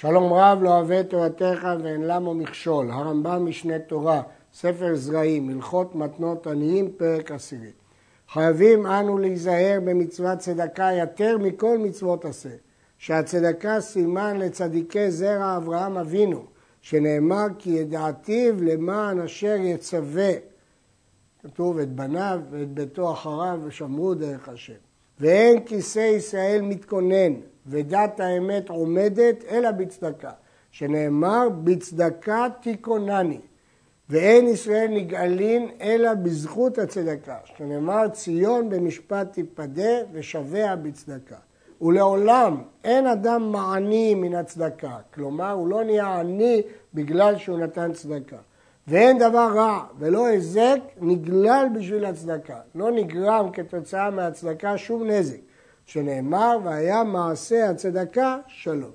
שלום רב לא אוהב תורתך ואין למו מכשול, הרמב"ם משנה תורה, ספר זרעים, הלכות מתנות עניים, פרק עשירי. חייבים אנו להיזהר במצוות צדקה יותר מכל מצוות עשה, שהצדקה סימן לצדיקי זרע אברהם אבינו, שנאמר כי ידעתיו למען אשר יצווה, כתוב את בניו ואת ביתו אחריו ושמרו דרך השם. ואין כיסא ישראל מתכונן ודת האמת עומדת אלא בצדקה, שנאמר בצדקה תיכונני, ואין ישראל נגאלין אלא בזכות הצדקה, שנאמר ציון במשפט תיפדה ושביה בצדקה. ולעולם אין אדם מעני מן הצדקה, כלומר הוא לא נהיה עני בגלל שהוא נתן צדקה. ואין דבר רע ולא היזק נגלל בשביל הצדקה, לא נגרם כתוצאה מהצדקה שום נזק. שנאמר, והיה מעשה הצדקה שלום.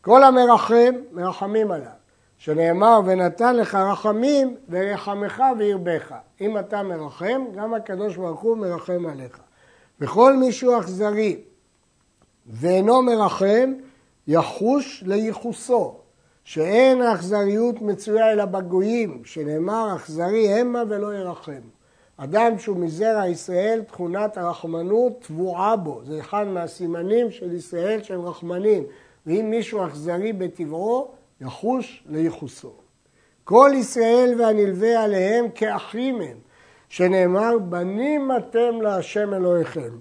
כל המרחם, מרחמים עליו. שנאמר, ונתן לך רחמים, ורחמך וירבך. אם אתה מרחם, גם הקדוש ברוך הוא מרחם עליך. וכל מי שהוא אכזרי ואינו מרחם, יחוש לייחוסו, שאין האכזריות מצויה אלא בגויים, שנאמר, אכזרי המה ולא ירחם. אדם שהוא מזרע ישראל, תכונת הרחמנות טבועה בו. זה אחד מהסימנים של ישראל שהם רחמנים. ואם מישהו אכזרי בטבעו, יחוש ליחוסו. כל ישראל והנלווה עליהם כאחים הם, שנאמר, בנים אתם להשם אלוהיכם.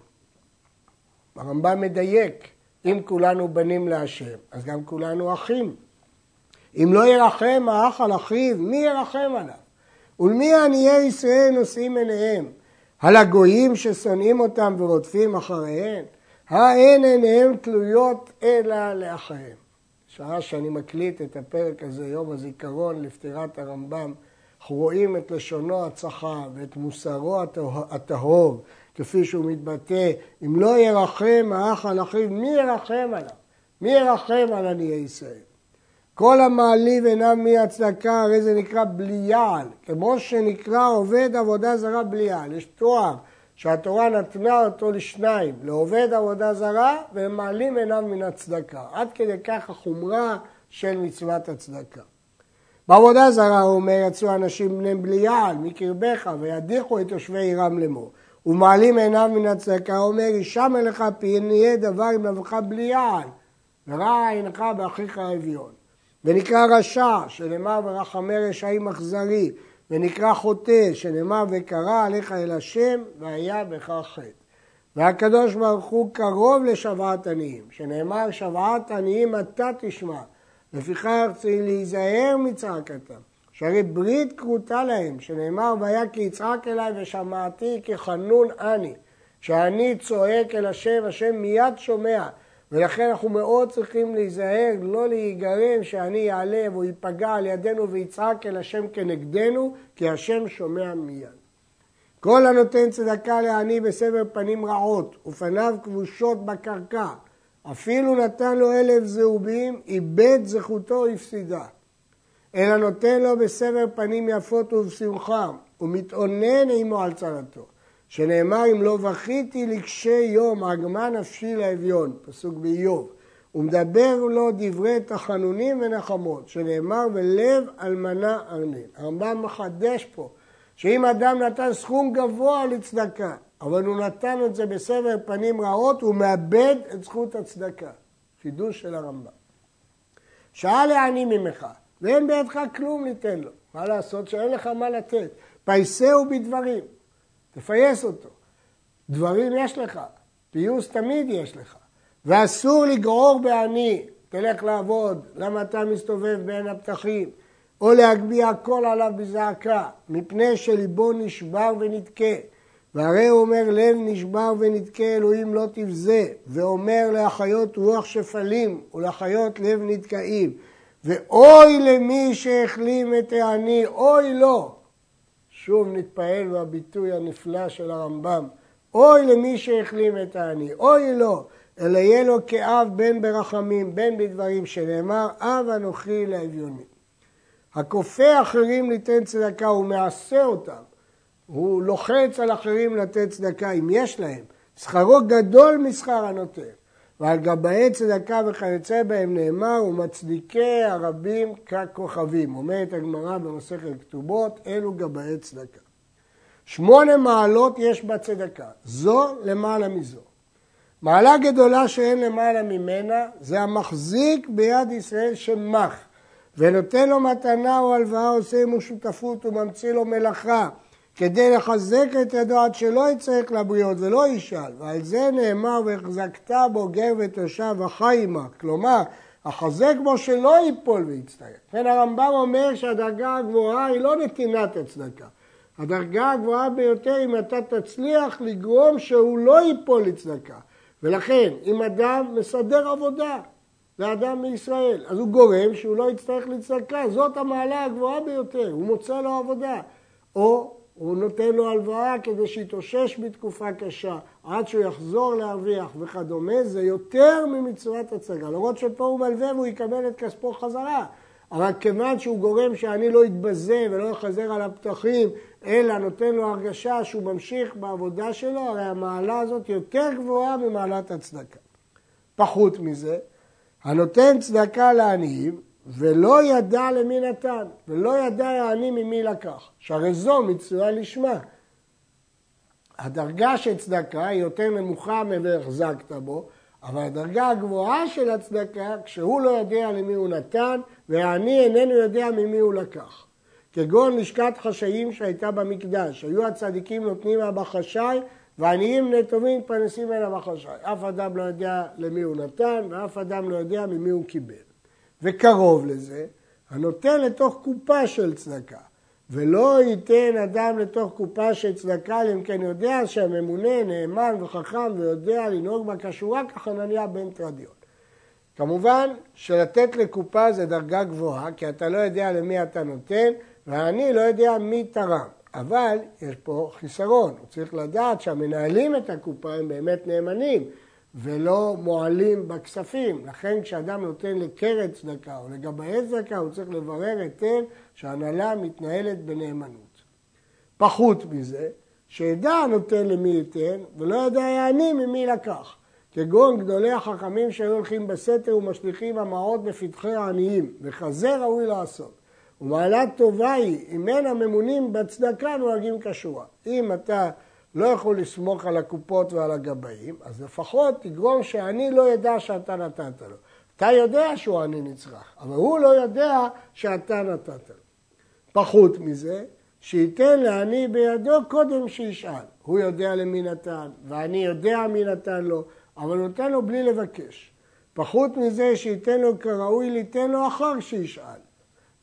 הרמב"ם מדייק, אם כולנו בנים להשם, אז גם כולנו אחים. אם לא ירחם האח על אחיו, מי ירחם עליו? ולמי עניי ישראל נושאים עיניהם? על הגויים ששונאים אותם ורודפים אחריהם? האין עיניהם תלויות אלא לאחיהם. שעה שאני מקליט את הפרק הזה, יום הזיכרון לפטירת הרמב"ם, אנחנו רואים את לשונו הצחה ואת מוסרו הטהור, כפי שהוא מתבטא, אם לא ירחם האח על אחיו, מי ירחם עליו? מי ירחם על עניי ישראל? כל המעליב אינם מהצדקה, הרי זה נקרא בליעל, כמו שנקרא עובד עבודה זרה בליעל. יש תואר שהתורה נתנה אותו לשניים, לעובד עבודה זרה ומעלים אינם מן הצדקה. עד כדי כך החומרה של מצוות הצדקה. בעבודה זרה הוא אומר, יצאו אנשים בני בליעל מקרבך וידיחו את יושבי עירם לאמור. ומעלים עיניו מן הצדקה, הוא אומר, אישה מלאכה פי נהיה דבר עם לבך בליעל, ורע עינך באחיך האביון. ונקרא רשע, שנאמר ורחמי רשעים אכזרי, ונקרא חוטא, שנאמר וקרא עליך אל השם, והיה בך חטא. והקדוש ברוך הוא קרוב לשוועת עניים, שנאמר שוועת עניים אתה תשמע, לפיכך צריך להיזהר מצעקתם, שהרי ברית כרותה להם, שנאמר והיה כי יצעק אליי ושמעתי כי חנון אני, שאני צועק אל השם, השם מיד שומע, ולכן אנחנו מאוד צריכים להיזהר, לא להיגרם שאני אעלה והוא ייפגע על ידינו ויצעק אל השם כנגדנו, כי השם שומע מיד. כל הנותן צדקה לעני בסבר פנים רעות, ופניו כבושות בקרקע, אפילו נתן לו אלף זהובים, איבד זכותו הפסידה. אלא נותן לו בסבר פנים יפות ובשמחה, ומתאונן עמו על צרתו. שנאמר אם לא בכיתי לקשי יום עגמה נפשי לאביון, פסוק באיוב, ומדבר לו דברי תחנונים ונחמות, שנאמר ולב אלמנה ארנן. הרמב"ם מחדש פה, שאם אדם נתן סכום גבוה לצדקה, אבל הוא נתן את זה בסבר פנים רעות, הוא מאבד את זכות הצדקה. חידוש של הרמב"ם. שאל לעני ממך, ואין בידך כלום ליתן לו. מה לעשות שאין לך מה לתת? פייסהו בדברים. תפייס אותו. דברים יש לך, פיוס תמיד יש לך. ואסור לגרור בעני, תלך לעבוד, למה אתה מסתובב בין הפתחים? או להגביה קול עליו בזעקה, מפני שליבו נשבר ונתקה. והרי הוא אומר לב נשבר ונתקה אלוהים לא תבזה, ואומר לאחיות רוח שפלים ולחיות לב נתקעים. ואוי למי שהחלים את העני, אוי לו, שוב נתפעל בביטוי הנפלא של הרמב"ם. אוי למי שהחלים את העני, אוי לו, אלא יהיה לו כאב בין ברחמים, בין בדברים, שנאמר, אב אנוכי לאביונים. הכופה אחרים ליתן צדקה, הוא מעשה אותם. הוא לוחץ על אחרים לתת צדקה, אם יש להם. שכרו גדול משכר הנותן. ועל גבאי צדקה וכיוצא בהם נאמר, ומצדיקי הרבים ככוכבים. אומרת הגמרא במסכת כתובות, אלו גבאי צדקה. שמונה מעלות יש בצדקה, זו למעלה מזו. מעלה גדולה שאין למעלה ממנה, זה המחזיק ביד ישראל שמח, ונותן לו מתנה או הלוואה, עושה עמו שותפות וממציא לו מלאכה, כדי לחזק את ידו עד שלא יצטרך לבריות ולא ישאל, ועל זה נאמר והחזקת בו גר ותושב החי עמה, כלומר, החזק בו שלא ייפול ויצטרך. לכן הרמב"ם אומר שהדרגה הגבוהה היא לא נתינת הצדקה. הדרגה הגבוהה ביותר אם אתה תצליח לגרום שהוא לא ייפול לצדקה. ולכן, אם אדם מסדר עבודה לאדם מישראל, אז הוא גורם שהוא לא יצטרך לצדקה, זאת המעלה הגבוהה ביותר, הוא מוצא לו עבודה. או הוא נותן לו הלוואה כדי שיתאושש בתקופה קשה, עד שהוא יחזור להרוויח וכדומה, זה יותר ממצוות הצגה. למרות שפה הוא מלווה והוא יקבל את כספו חזרה. אבל כיוון שהוא גורם שאני לא אתבזה ולא אחזר על הפתחים, אלא נותן לו הרגשה שהוא ממשיך בעבודה שלו, הרי המעלה הזאת יותר גבוהה ממעלת הצדקה. פחות מזה, הנותן צדקה לעניים ולא ידע למי נתן, ולא ידע העני ממי לקח, שהרי זו מצווה לשמה. הדרגה של צדקה היא יותר נמוכה מ"והחזקת בו", אבל הדרגה הגבוהה של הצדקה, כשהוא לא יודע למי הוא נתן, והעני איננו יודע ממי הוא לקח. כגון לשכת חשאים שהייתה במקדש, היו הצדיקים נותנים לה בחשאי, ועניים בני טובים מתפרנסים ממנה בחשאי. אף אדם לא יודע למי הוא נתן, ואף אדם לא יודע ממי הוא קיבל. וקרוב לזה, הנותן לתוך קופה של צדקה. ולא ייתן אדם לתוך קופה של צדקה, אם כן יודע שהממונה נאמן וחכם ויודע לנהוג בה כשורה כחנניה בן תרדיון. כמובן שלתת לקופה זה דרגה גבוהה, כי אתה לא יודע למי אתה נותן, ואני לא יודע מי תרם. אבל יש פה חיסרון, הוא צריך לדעת שהמנהלים את הקופה הם באמת נאמנים, ולא מועלים בכספים. לכן כשאדם נותן לקרן צדקה או לגבאי צדקה, הוא צריך לברר היטב שההנהלה מתנהלת בנאמנות. פחות מזה, שידע הנותן למי ייתן, ולא ידע העני ממי לקח. כגון גדולי החכמים שהיו הולכים בסתר ומשליכים המעות בפתחי העניים, וכזה ראוי לעשות. ומעלה טובה היא, אם אין הממונים בצדקה נוהגים כשורה. אם אתה לא יכול לסמוך על הקופות ועל הגבאים, אז לפחות תגרום שאני לא ידע שאתה נתת לו. אתה יודע שהוא עני נצרך, אבל הוא לא יודע שאתה נתת לו. פחות מזה, שייתן לעני בידו קודם שישאל. הוא יודע למי נתן, ואני יודע מי נתן לו, אבל נותן לו בלי לבקש. פחות מזה שייתן לו כראוי, ליתן לו אחר שישאל.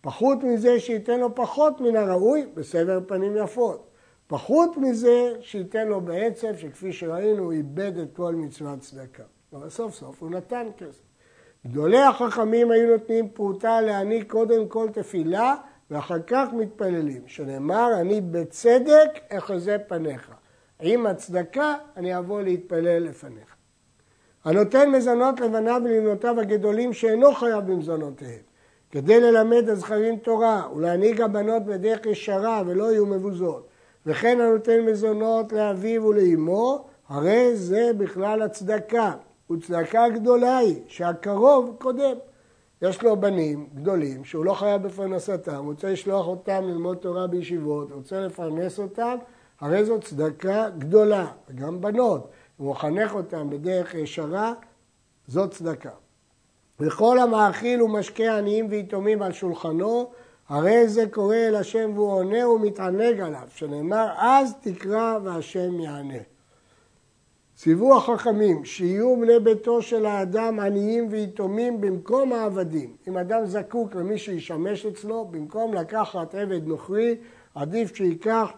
פחות מזה שייתן לו פחות מן הראוי, בסבר פנים יפות. פחות מזה שייתן לו בעצב, שכפי שראינו הוא איבד את כל מצוות צדקה. אבל סוף סוף הוא נתן כסף. גדולי החכמים היו נותנים פרוטה להעניק קודם כל תפילה ואחר כך מתפללים, שנאמר אני בצדק אחזה פניך. עם הצדקה אני אבוא להתפלל לפניך. הנותן מזונות לבניו ולבנותיו הגדולים שאינו חייב במזונותיהם, כדי ללמד הזכרים תורה ולהנהיג הבנות בדרך ישרה ולא יהיו מבוזות. וכן הנותן מזונות לאביו ולאמו, הרי זה בכלל הצדקה. וצדקה גדולה היא שהקרוב קודם. יש לו בנים גדולים שהוא לא חייב בפרנסתם, הוא רוצה לשלוח אותם ללמוד תורה בישיבות, הוא רוצה לפרנס אותם, הרי זו צדקה גדולה, וגם בנות. הוא מחנך אותם בדרך ישרה, זו צדקה. וכל המאכיל ומשקה עניים ויתומים על שולחנו, הרי זה קורא אל השם והוא עונה ומתענג עליו, שנאמר אז תקרא והשם יענה. ציוו החכמים שיהיו בני ביתו של האדם עניים ויתומים במקום העבדים. אם אדם זקוק למי שישמש אצלו, במקום לקחת עבד נוכרי, עדיף שייקח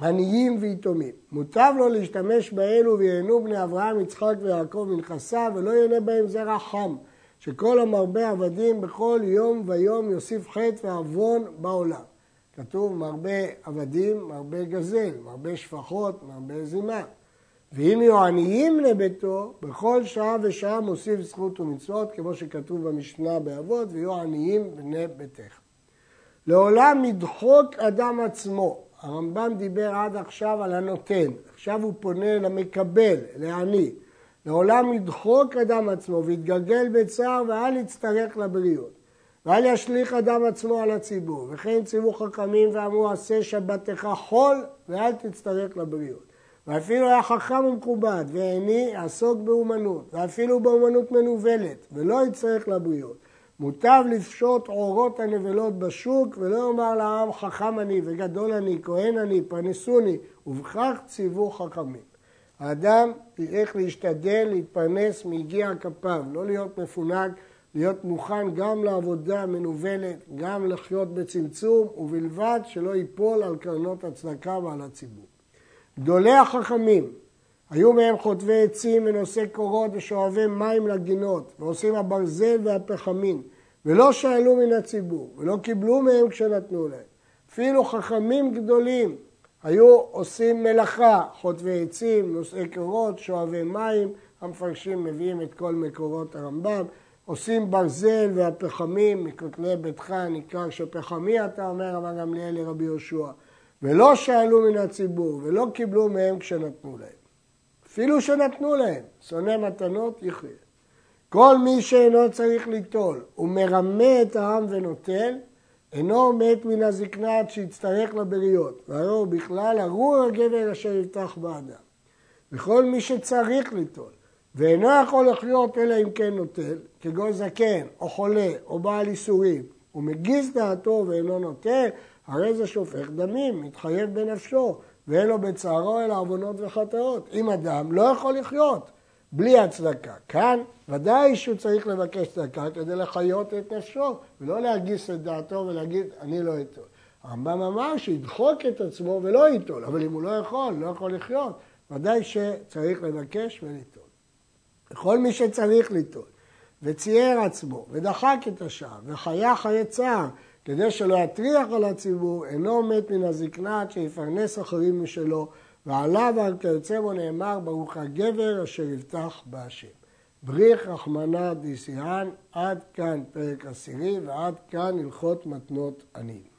עניים ויתומים. מוטב לו להשתמש באלו וייהנו בני אברהם, יצחק ויעקב מנכסיו ולא ייהנה בהם זרע חם. שכל המרבה עבדים בכל יום ויום יוסיף חטא ועוון בעולם. כתוב מרבה עבדים, מרבה גזל, מרבה שפחות, מרבה זימה. ואם יהיו עניים לביתו, בכל שעה ושעה מוסיף זכות ומצוות, כמו שכתוב במשנה באבות, ויהיו עניים בני ביתך. לעולם ידחוק אדם עצמו. הרמב"ם דיבר עד עכשיו על הנותן, עכשיו הוא פונה למקבל, לעני. לעולם ידחוק אדם עצמו ויתגלגל בצער ואל יצטרך לבריאות. ואל ישליך אדם עצמו על הציבור. וכן ציוו חכמים ואמרו עשה שבתך חול ואל תצטרך לבריאות. ואפילו היה חכם ומכובד והעני עסוק באומנות, ואפילו באומנות מנוולת, ולא יצטרך לבריאות. מוטב לפשוט עורות הנבלות בשוק, ולא יאמר לעם חכם אני וגדול אני, כהן אני, פרנסוני, ובכך ציוו חכמים. האדם צריך להשתדל להתפרנס מיגיע כפיו, לא להיות מפונק, להיות מוכן גם לעבודה מנוולת, גם לחיות בצמצום, ובלבד שלא ייפול על קרנות הצדקה ועל הציבור. גדולי החכמים היו מהם חוטבי עצים ונושאי קורות ושואבי מים לגינות, ועושים הברזל והפחמים, ולא שאלו מן הציבור, ולא קיבלו מהם כשנתנו להם. אפילו חכמים גדולים היו עושים מלאכה, חוטבי עצים, נושאי קורות, שואבי מים, המפרשים מביאים את כל מקורות הרמב"ם, עושים ברזל והפחמים, מכותלי ביתך נקרא שפחמי אתה אומר, אמר גמליאל לרבי יהושע. ולא שאלו מן הציבור, ולא קיבלו מהם כשנתנו להם. אפילו שנתנו להם, שונא מתנות יחיה. כל מי שאינו צריך ליטול ומרמה את העם ונוטל, אינו מת מן הזקנה עד שיצטרך לבריות, והרי הוא בכלל ארור הגבר אשר יבטח באדם. וכל מי שצריך ליטול, ואינו יכול לחיות אלא אם כן נוטל, כגון זקן, או חולה, או בעל איסורים, ומגיז דעתו ואינו נוטל, הרי זה שופך דמים, מתחייב בנפשו, ואין לו בצערו אלא עוונות וחטאות. אם אדם לא יכול לחיות בלי הצדקה. כאן ודאי שהוא צריך לבקש צדקה כדי לחיות את נפשו, ולא להגיס את דעתו ולהגיד, אני לא אטול. הרמב"ם אמר שידחוק את עצמו ולא ייטול, אבל אם הוא לא יכול, לא יכול לחיות, ודאי שצריך לבקש וליטול. וכל מי שצריך ליטול, וצייר עצמו, ודחק את השער, וחיה חיי צער, כדי שלא יטריח על הציבור, אינו מת מן הזקנה עד שיפרנס אחרים משלו, ועליו ועל כיוצא בו נאמר, ברוך הגבר אשר יבטח בהשם. בריך רחמנא דיסיאן, עד כאן פרק עשירי ועד כאן הלכות מתנות עניים.